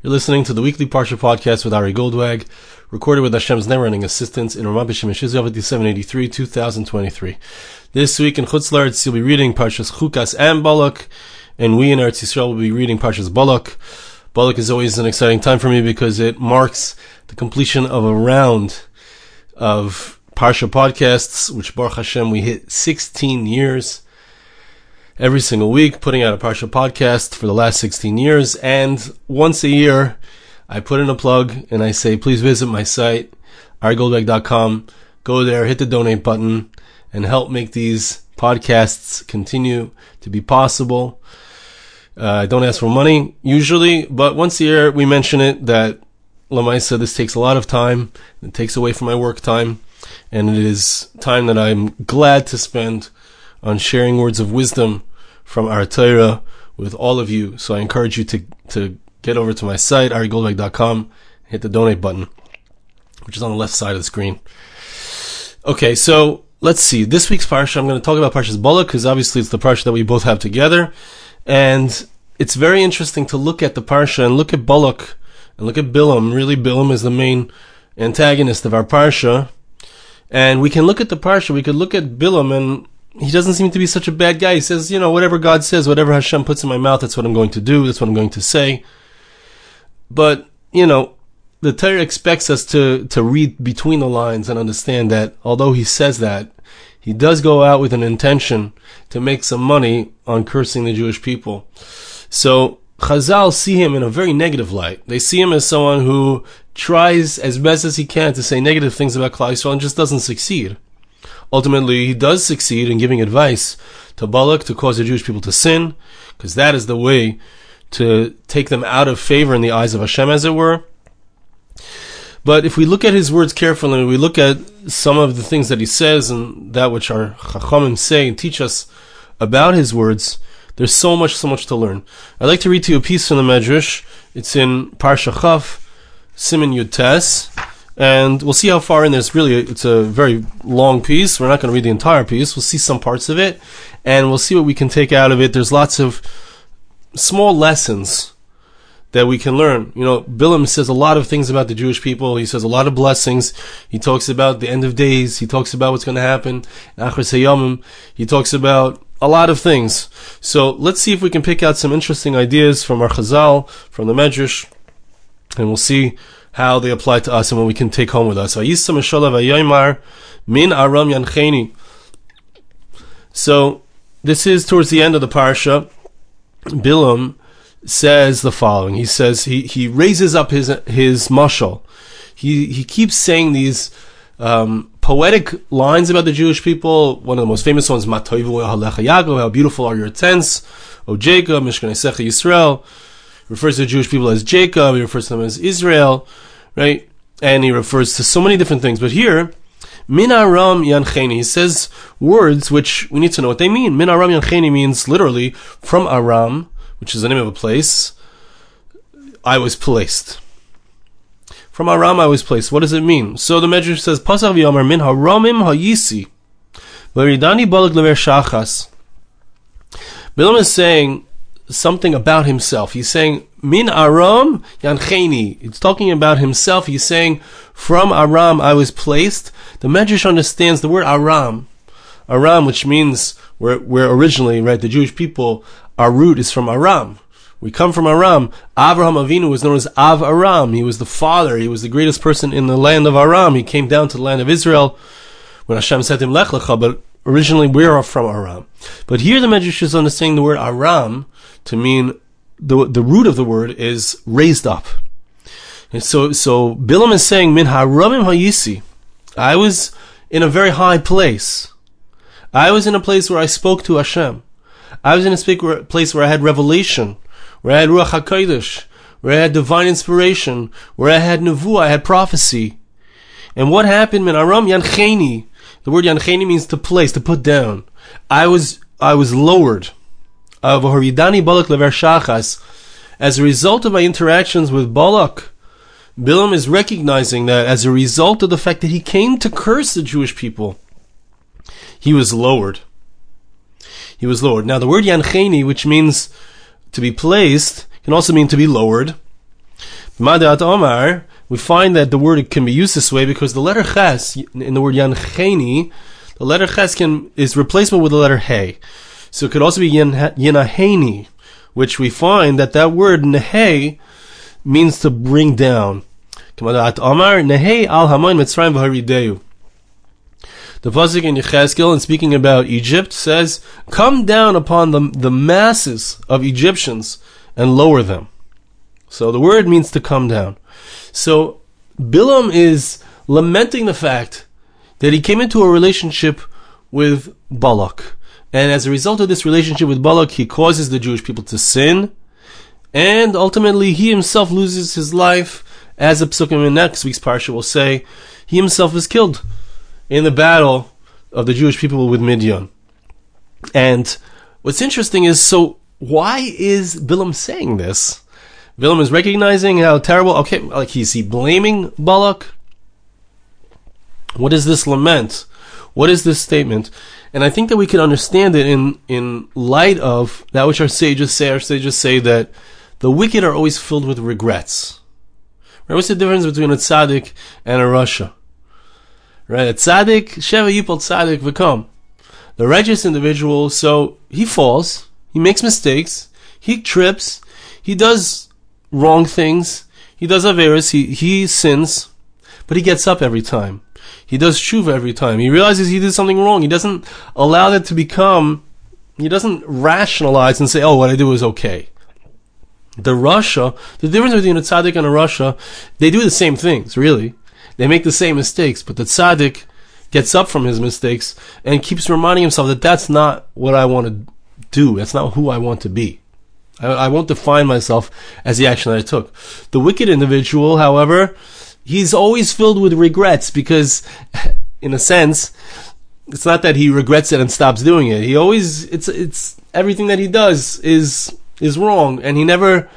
You're listening to the weekly Parsha podcast with Ari Goldwag, recorded with Hashem's never-ending assistance in Ramat B'Shem 783, 2023. This week in Chutz La'aretz, you'll be reading Parshas Chukas and Balak, and we in Eretz Yisrael will be reading Parshas Balak. Balak is always an exciting time for me because it marks the completion of a round of Parsha podcasts, which Baruch Hashem we hit 16 years every single week, putting out a Parsha podcast for the last 16 years. And once a year, I put in a plug and I say, please visit my site, arigoldwag.com. Go there, hit the donate button, and help make these podcasts continue to be possible. Uh, I don't ask for money usually, but once a year we mention it that Lamaisa, this takes a lot of time. It takes away from my work time. And it is time that I'm glad to spend on sharing words of wisdom from our Torah with all of you. So I encourage you to, to get over to my site, arigoldwag.com, hit the donate button, which is on the left side of the screen. Okay, so let's see. This week's parsha, I'm going to talk about Parshas Balak because obviously it's the parsha that we both have together. And it's very interesting to look at the parsha and look at Balak and look at Bilam. Really, Bilam is the main antagonist of our parsha. And we can look at the parsha, we could look at Bilam and he doesn't seem to be such a bad guy. He says, you know, whatever God says, whatever Hashem puts in my mouth, that's what I'm going to do. That's what I'm going to say. But, you know, the Torah expects us to, to read between the lines and understand that although he says that, he does go out with an intention to make some money on cursing the Jewish people. So, Chazal see him in a very negative light. They see him as someone who tries as best as he can to say negative things about Klal Yisrael and just doesn't succeed. Ultimately, he does succeed in giving advice to Balak to cause the Jewish people to sin, because that is the way to take them out of favor in the eyes of Hashem, as it were. But if we look at his words carefully, we look at some of the things that he says and that which our Chachamim say and teach us about his words, there's so much, so much to learn. I'd like to read to you a piece from the Medrash. It's in Parsha Chaf, Siman Yud Tes and we'll see how far in this. Really, it's a very long piece. We're not going to read the entire piece. We'll see some parts of it, and we'll see what we can take out of it. There's lots of small lessons that we can learn. You know, Bilam says a lot of things about the Jewish people. He says a lot of blessings. He talks about the end of days. He talks about what's going to happen. He talks about a lot of things. So let's see if we can pick out some interesting ideas from our Chazal, from the Medrash, and we'll see how they apply to us and what we can take home with us. So this is towards the end of the parsha. Bilam says the following. He says he, he raises up his his mashal. He he keeps saying these um, poetic lines about the Jewish people. One of the most famous ones, how beautiful are your tents, O Jacob, Mishkan Yisrael. Refers to the Jewish people as Jacob. He refers to them as Israel right? And he refers to so many different things. But here, Min Aram Yancheni, he says words which we need to know what they mean. Min Aram Yancheni means literally from Aram, which is the name of a place, I was placed. From Aram I was placed. What does it mean? So the Medrash says, Pasach v'yomer min haramim ha'yisi. Lever shachas. Bilam is saying something about himself. He's saying, Min Aram Yancheni. It's talking about himself. He's saying, From Aram I was placed. The Medrash understands the word Aram. Aram, which means where, where originally, right, the Jewish people, our root is from Aram. We come from Aram. Avraham Avinu was known as Av Aram. He was the father. He was the greatest person in the land of Aram. He came down to the land of Israel when Hashem said him, Lech Lecha, but originally we are from Aram. But here the Medrash is understanding the word Aram to mean the the root of the word is raised up. And so so Bilam is saying min haramim hayisi. I was in a very high place. I was in a place where I spoke to Hashem. I was in a place where I had revelation, where I had ruach hakodesh, where I had divine inspiration, where I had nevuah, I had prophecy. And what happened? Min aram yancheni. The word yancheni means to place, to put down. I was I was lowered of Horidani Balak Lever Shachas, as a result of my interactions with Balak, Bilam is recognizing that as a result of the fact that he came to curse the Jewish people, he was lowered. He was lowered. Now, the word Yancheni, which means to be placed, can also mean to be lowered. Madat Omar, we find that the word can be used this way because the letter ches in the word yancheni, the letter ches can is replacement with the letter hey. So it could also be yenaheni, which we find that that word nehe means to bring down. The pasuk in Yechezkel, in speaking about Egypt, says, "Come down upon the the masses of Egyptians and lower them." So the word means to come down. So Bilam is lamenting the fact that he came into a relationship with Balak. And as a result of this relationship with Balak, he causes the Jewish people to sin. And ultimately, he himself loses his life. As the Psukim in next week's Parsha will say, he himself is killed in the battle of the Jewish people with Midian. And what's interesting is, so why is Bilam saying this? Bilam is recognizing how terrible. Okay, like he's he blaming Balak? What is this lament? What is this statement? And I think that we can understand it in in light of that which our sages say. Our sages say that the wicked are always filled with regrets. Right? What's the difference between a tzaddik and a rasha? Right? A tzaddik, sheva yipol tzaddik v'kom. The righteous individual, so he falls, he makes mistakes, he trips, he does wrong things. He does averis. He he sins, but he gets up every time. He does tshuva every time. He realizes he did something wrong. He doesn't allow that to become. He doesn't rationalize and say, "Oh, what I do is okay." The rasha, the difference between a tzaddik and a rasha, they do the same things. Really, they make the same mistakes, but the tzaddik gets up from his mistakes and keeps reminding himself that that's not what I want to do. That's not who I want to be. I, I won't define myself as the action that I took. The wicked individual, however, he's always filled with regrets because, in a sense, it's not that he regrets it and stops doing it. He always it's it's everything that he does is is wrong, and he never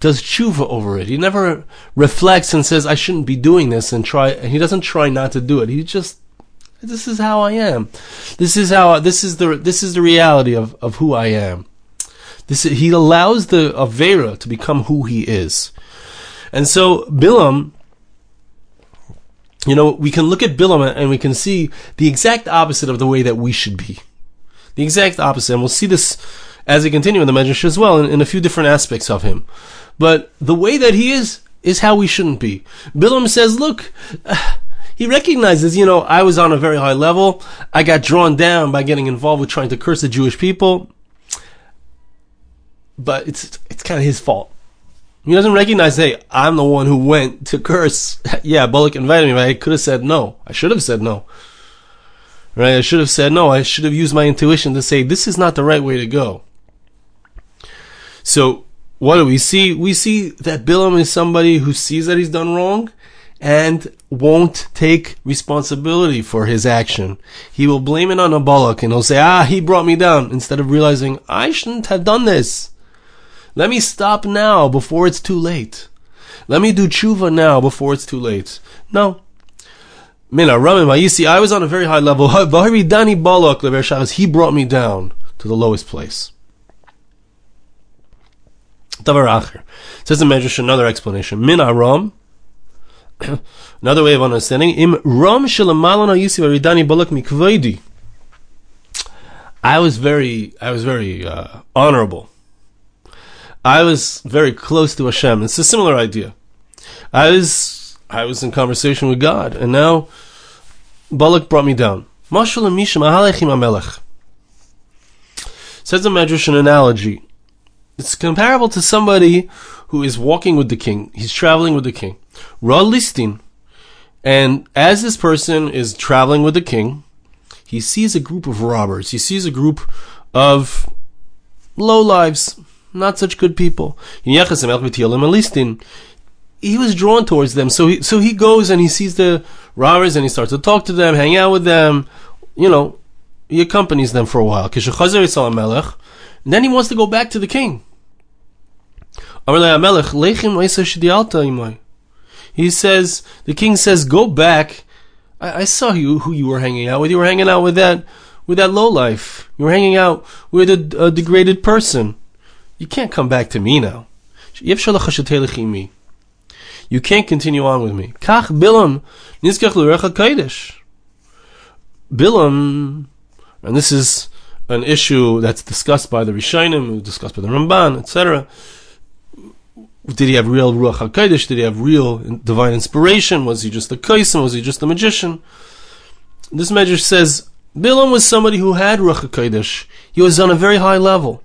does tshuva over it. He never reflects and says, "I shouldn't be doing this," and try. And he doesn't try not to do it. He just this is how I am. This is how this is the this is the reality of of who I am. This he allows the Avera to become who he is. And so Bilam, you know, we can look at Bilam and we can see the exact opposite of the way that we should be. The exact opposite. And we'll see this as we continue in the Medrash as well in, in a few different aspects of him. But the way that he is, is how we shouldn't be. Bilam says, look, he recognizes, you know, I was on a very high level. I got drawn down by getting involved with trying to curse the Jewish people but it's it's kind of his fault. He doesn't recognize, hey, I'm the one who went to curse. yeah, Balak invited me, but I could have said no. I should have said no. Right? I should have said no. I should have used my intuition to say this is not the right way to go. So what do we see? We see that Bilam is somebody who sees that he's done wrong and won't take responsibility for his action. He will blame it on a Balak and he'll say, ah, he brought me down instead of realizing I shouldn't have done this. Let me stop now before it's too late. Let me do tshuva now before it's too late. No. Mina see, I was on a very high level. Dani Balak He brought me down to the lowest place. Davar Acher. Says the Medrash another explanation. Min Aram. Another way of understanding. Im Ram Shalamalana Yisi Varidani Balak Mikvedi. I was very, I was very uh, honorable I was very close to Hashem. It's a similar idea. I was I was in conversation with God, and now Balak brought me down. Says the Medrash an analogy. It's comparable to somebody who is walking with the king. He's traveling with the king. Ra listin. And as this person is traveling with the king, he sees a group of robbers. He sees a group of low lives, not such good people. He was drawn towards them, so he so he goes and he sees the robbers and he starts to talk to them, hang out with them. You know, he accompanies them for a while. And then he wants to go back to the king. He says, the king says, go back. I, I saw you who you were hanging out with. You were hanging out with that with that low life. You were hanging out with a, a degraded person. You can't come back to me now. You can't continue on with me. Kach Bilam Kodesh. Bilam, and this is an issue that's discussed by the Rishonim, discussed by the Ramban, etc. Did he have real Ruach HaKodesh? Did he have real divine inspiration? Was he just a Kaisim? Was he just a magician? This Medrash says Bilam was somebody who had Ruach HaKodesh. He was on a very high level.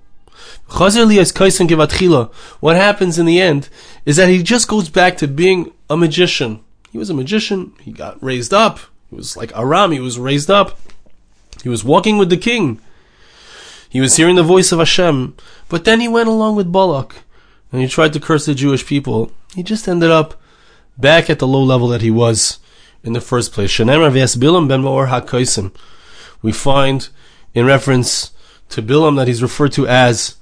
What happens in the end is that he just goes back to being a magician. He was a magician. He got raised up. He was like Aram. He was raised up. He was walking with the king. He was hearing the voice of Hashem. But then he went along with Balak and he tried to curse the Jewish people. He just ended up back at the low level that he was in the first place. We find in reference to Bilam that he's referred to as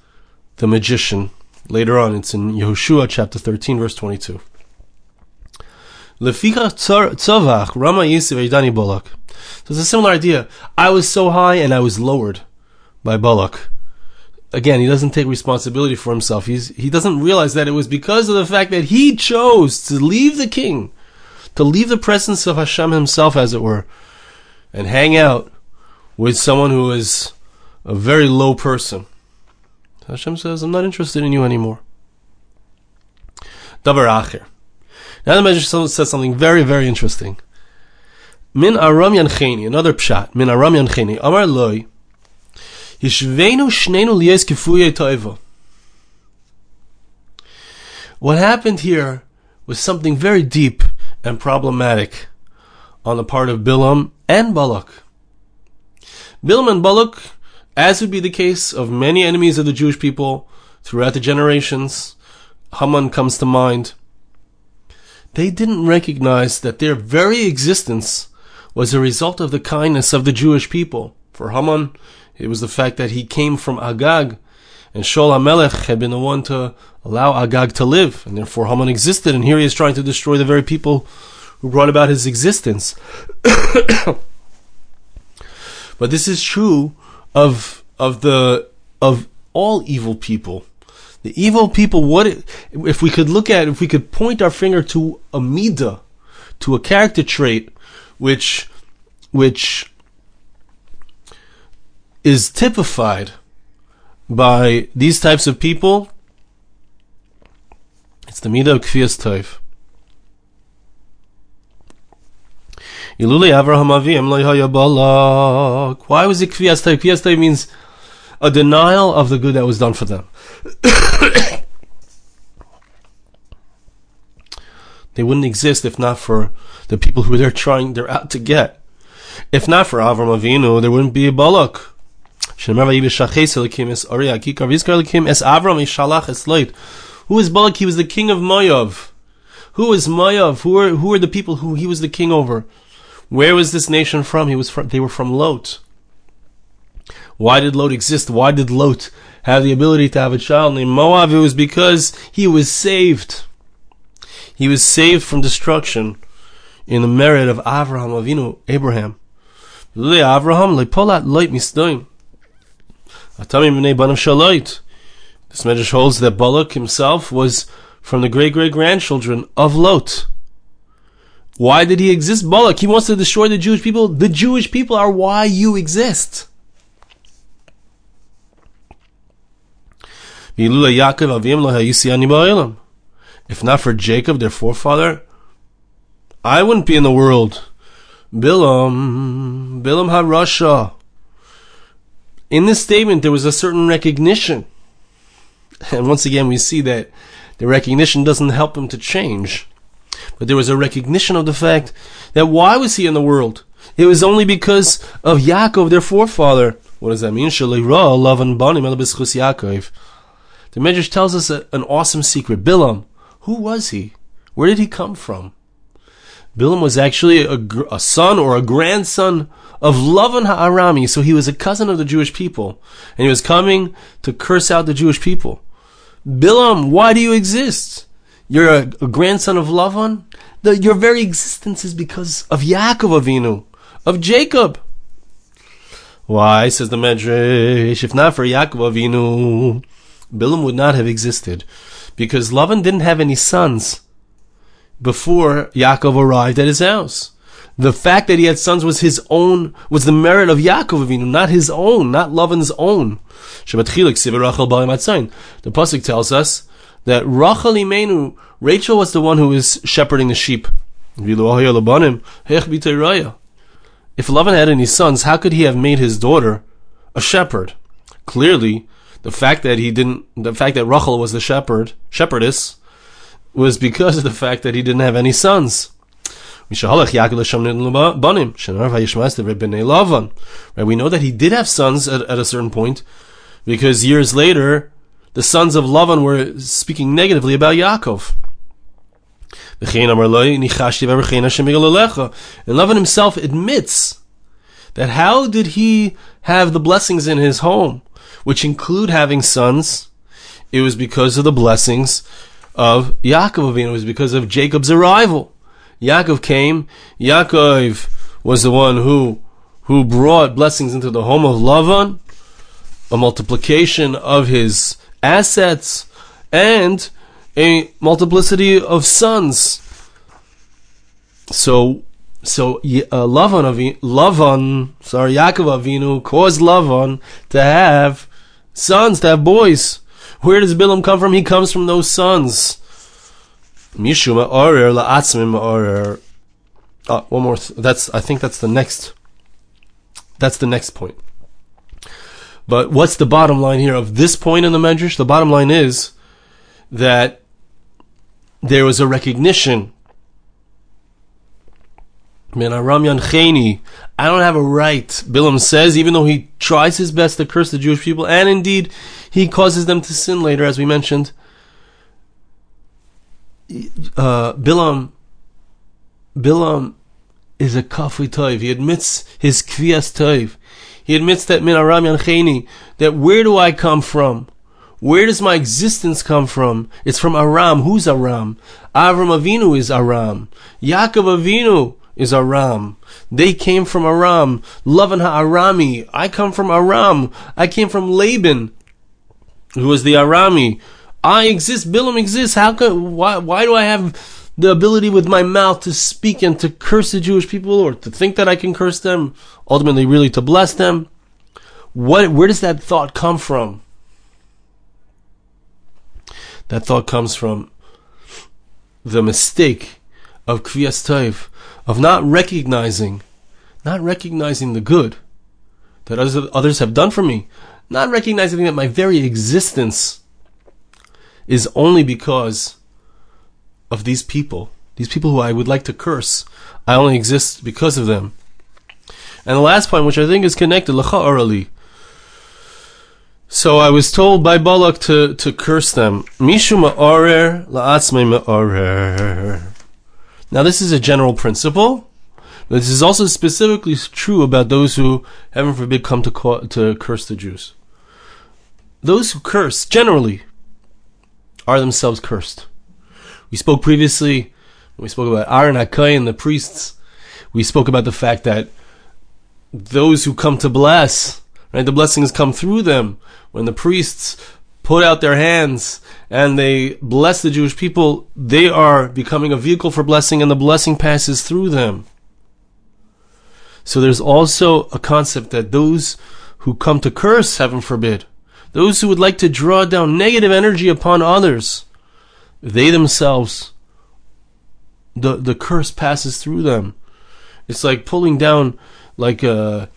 the magician. Later on, it's in Yehoshua chapter 13, verse 22. So it's a similar idea. I was so high and I was lowered by Balak. Again, he doesn't take responsibility for himself. He's, he doesn't realize that it was because of the fact that he chose to leave the king, to leave the presence of Hashem himself, as it were, and hang out with someone who is a very low person. Hashem says, I'm not interested in you anymore. Davar Acher. Now the Medrash says something very, very interesting. Min Aram Yancheni, another pshat. Min Aram Yancheni. Amar loy. Yishveinu shnenu liyes kifuye toiva. What happened here was something very deep and problematic on the part of Bilam and Balak. Bilam and Balak, as would be the case of many enemies of the Jewish people throughout the generations, Haman comes to mind. They didn't recognize that their very existence was a result of the kindness of the Jewish people. For Haman, it was the fact that he came from Agag, and Shaul HaMelech had been the one to allow Agag to live, and therefore Haman existed, and here he is trying to destroy the very people who brought about his existence. but this is true of of the of all evil people. The evil people, what if we could look at, if we could point our finger to a midah, to a character trait, which, which is typified by these types of people, it's the midah of kfiyas toiv. Ilule Avraham Avim Why was it? Kfiyas toiv means a denial of the good that was done for them. they wouldn't exist if not for the people who they're trying, they're out to get. If not for Avram Avinu, there wouldn't be a Balak. Who is Balak? He was the king of Moav. Who is Moav? Who are who are the people who he was the king over? Where was this nation from? He was from. They were from Lot. Why did Lot exist? Why did Lot have the ability to have a child named Moab? It was because he was saved. He was saved from destruction in the merit of Avraham Avinu, Abraham. Avraham lepolat loit misdoim. Atami b'nei banav shaloit. This medrash holds that Balak himself was from the great great grandchildren of Lot. Why did he exist? Balak, he wants to destroy the Jewish people. The Jewish people are why you exist. If not for Jacob, their forefather, I wouldn't be in the world. Bilam, Bilam HaRasha. In this statement, there was a certain recognition. And once again, we see that the recognition doesn't help him to change. But there was a recognition of the fact that why was he in the world? It was only because of Yaakov, their forefather. What does that mean? The Medrash tells us a, an awesome secret. Bilam, who was he? Where did he come from? Bilam was actually a, a son or a grandson of Lavan Ha'arami, so he was a cousin of the Jewish people, and he was coming to curse out the Jewish people. Bilam, why do you exist? You're a, a grandson of Lavan? The, your very existence is because of Yaakov Avinu, of Jacob. Why, says the Medrash, if not for Yaakov Avinu, Bilam would not have existed because Lavan didn't have any sons. before Yaakov arrived at his house. The fact that he had sons was his own, was the merit of Yaakov Avinu, not his own, not Lavan's own. The pasuk tells us that Rachel Imenu, Rachel was the one who was shepherding the sheep. If Lavan had any sons, how could he have made his daughter a shepherd? Clearly, the fact that he didn't, the fact that Rachel was the shepherd, shepherdess, was because of the fact that he didn't have any sons. Right, we know that he did have sons at, at a certain point, because years later, the sons of Lavan were speaking negatively about Yaakov. And Lavan himself admits that how did he have the blessings in his home, which include having sons? It was because of the blessings of Yaakov. It was because of Jacob's arrival. Yaakov came. Yaakov was the one who who brought blessings into the home of Lavan, a multiplication of his assets, and a multiplicity of sons. So, so uh, Lavan, Lavan, sorry, Yaakov Avinu caused Lavan to have sons, to have boys. Where does Bilam come from? He comes from those sons. Mishuma orer la'atzmim orer. Ah, one more. Th- that's. I think that's the next. That's the next point. But what's the bottom line here of this point in the Medrash? The bottom line is that there was a recognition. Man, Aram Yancheni, I don't have a right, Bilam says, even though he tries his best to curse the Jewish people, and indeed he causes them to sin later, as we mentioned. Uh, Bilam, Bilam is a kafui toiv. He admits his kvias toiv. He admits that min aram yancheni, that where do I come from? Where does my existence come from? It's from Aram. Who's Aram? Avram Avinu is Aram. Yaakov Avinu is Aram. They came from Aram. Lavan HaArami. I come from Aram. I came from Laban who was the Arami. I exist, Bilam exists. How can why why do I have the ability with my mouth to speak and to curse the Jewish people or to think that I can curse them, ultimately really to bless them? What where does that thought come from? That thought comes from the mistake of Kviyas of not recognizing, not recognizing the good that others have done for me, not recognizing that my very existence is only because of these people, these people who I would like to curse. I only exist because of them. And the last point, which I think is connected, lacha. So I was told by Balak to, to curse them. Mishu ma'orer la'atzme ma'orer. Now this is a general principle. This is also specifically true about those who, heaven forbid, come to, to curse the Jews those who curse generally are themselves cursed. We spoke previously, we spoke about Aaron Hakai and the priests. We spoke about the fact that those who come to bless, right, the blessings come through them. When the priests put out their hands and they bless the Jewish people, they are becoming a vehicle for blessing and the blessing passes through them. So there's also a concept that those who come to curse, heaven forbid, those who would like to draw down negative energy upon others, they themselves, the, the curse passes through them. It's like pulling down like a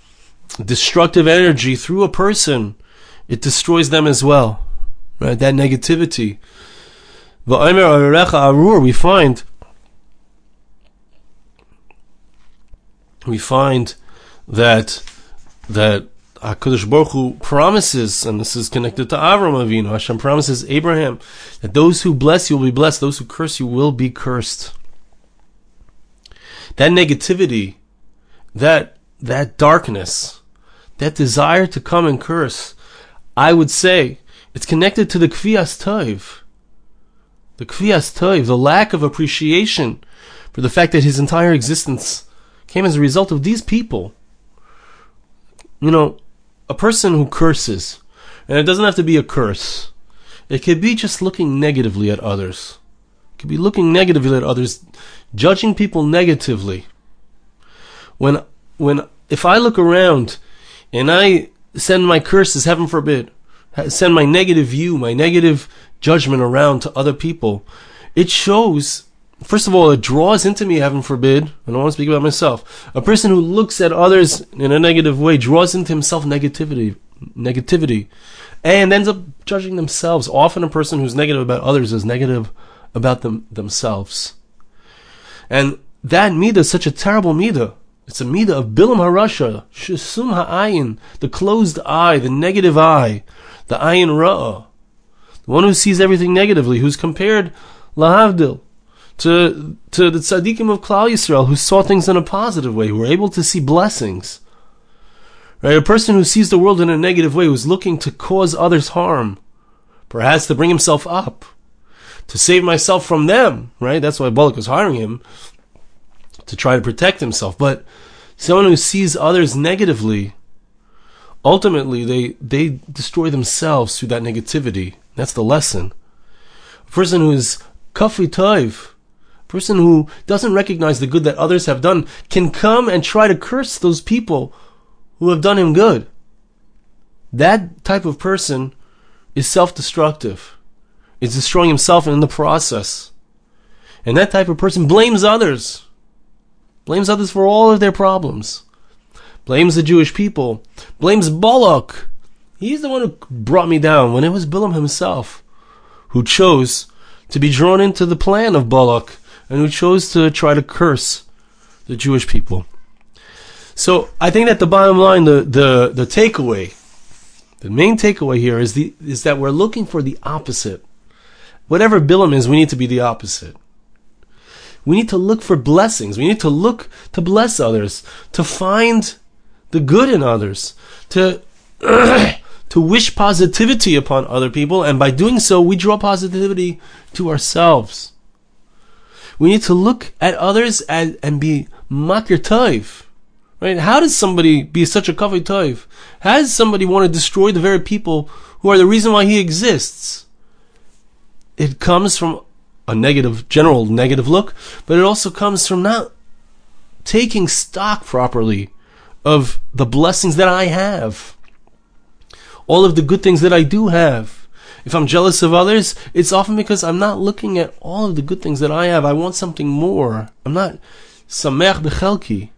destructive energy through a person. It destroys them as well. Right? That negativity. We find we find that that HaKadosh Baruch Hu promises, and this is connected to Avram Avinu, Hashem promises Abraham that those who bless you will be blessed, those who curse you will be cursed. That negativity, that, that darkness, that desire to come and curse, I would say, it's connected to the Kviyas Toiv. The Kviyas Toiv, the lack of appreciation for the fact that his entire existence came as a result of these people. You know, a person who curses, and it doesn't have to be a curse. It could be just looking negatively at others. It could be looking negatively at others, judging people negatively. When, when, if I look around and I send my curses, heaven forbid, send my negative view, my negative judgment around to other people, it shows, first of all, it draws into me, heaven forbid, I don't want to speak about myself. A person who looks at others in a negative way draws into himself negativity, negativity, and ends up judging themselves. Often a person who's negative about others is negative about them themselves. And that midah is such a terrible midah. It's a midah of bilam harasha, shesum ha'ayin, the closed eye, the negative eye, the ayin ra'ah, the one who sees everything negatively, who's compared lahavdil to to the tzaddikim of Klal Yisrael, who saw things in a positive way, who were able to see blessings. Right, a person who sees the world in a negative way, who's looking to cause others harm, perhaps to bring himself up, to save myself from them. Right, that's why Balak was hiring him to try to protect himself. But someone who sees others negatively, ultimately they they destroy themselves through that negativity. That's the lesson. A person who is kafi toiv, person who doesn't recognize the good that others have done, can come and try to curse those people who have done him good. That type of person is self-destructive. Is destroying himself in the process. And that type of person blames others blames others for all of their problems, blames the Jewish people, blames Balak. He's the one who brought me down when it was Bilam himself who chose to be drawn into the plan of Balak and who chose to try to curse the Jewish people. So I think that the bottom line, the, the, the takeaway, the main takeaway here is the is that we're looking for the opposite. Whatever Bilam is, we need to be the opposite. We need to look for blessings. We need to look to bless others, to find the good in others, to to wish positivity upon other people, and by doing so, we draw positivity to ourselves. We need to look at others and, and be makir toiv. Right? How does somebody be such a kafui toiv? How does somebody want to destroy the very people who are the reason why he exists? It comes from a negative, general negative look, but it also comes from not taking stock properly of the blessings that I have. All of the good things that I do have. If I'm jealous of others, it's often because I'm not looking at all of the good things that I have. I want something more. I'm not samech bechelki.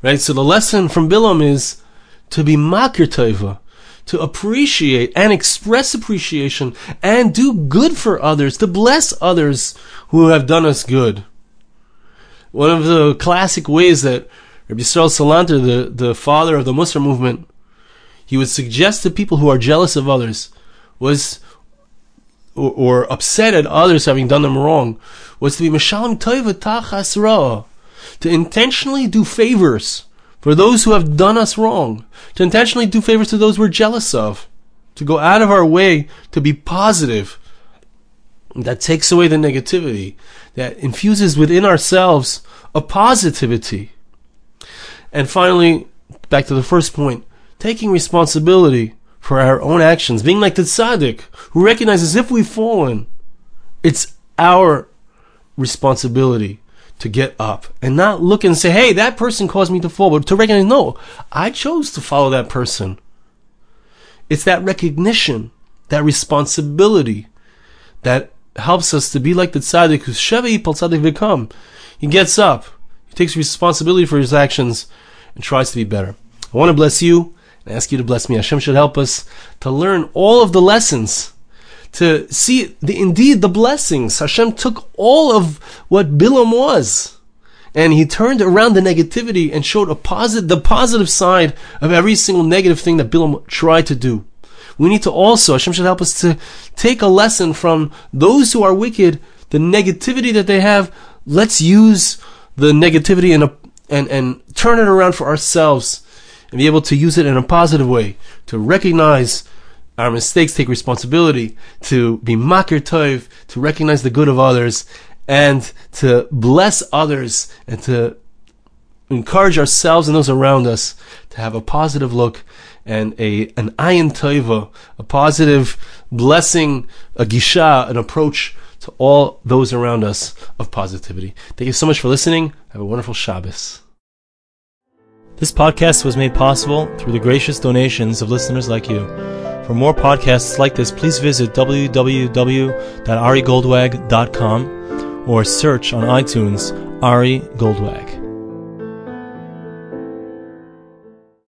Right? So the lesson from Bilam is to be makir teva, to appreciate and express appreciation and do good for others, to bless others who have done us good. One of the classic ways that Rabbi Yisrael Salanter, the, the father of the Musar movement, he would suggest to people who are jealous of others was or, or upset at others having done them wrong was to be Mashalim to intentionally do favors for those who have done us wrong, to intentionally do favors to those we're jealous of, to go out of our way to be positive. That takes away the negativity, that infuses within ourselves a positivity. And finally, back to the first point, taking responsibility for our own actions, being like the tzaddik, who recognizes if we've fallen, it's our responsibility to get up and not look and say, hey, that person caused me to fall, but to recognize, no, I chose to follow that person. It's that recognition, that responsibility that helps us to be like the tzaddik who's Pal Tzaddik Vikam. He gets up, he takes responsibility for his actions, and tries to be better. I want to bless you and ask you to bless me. Hashem should help us to learn all of the lessons to see the, indeed the blessings. Hashem took all of what Bilam was and he turned around the negativity and showed a positive, the positive side of every single negative thing that Bilam tried to do. We need to also, Hashem should help us to take a lesson from those who are wicked, the negativity that they have. Let's use the negativity and, and, and turn it around for ourselves and be able to use it in a positive way, to recognize our mistakes, take responsibility, to be makir tov, to recognize the good of others, and to bless others, and to encourage ourselves and those around us to have a positive look and a an ayin tova, a positive blessing, a gisha, an approach to all those around us of positivity. Thank you so much for listening. Have a wonderful Shabbos. This podcast was made possible through the gracious donations of listeners like you. For more podcasts like this, please visit www.arigoldwag.com or search on iTunes Ari Goldwag.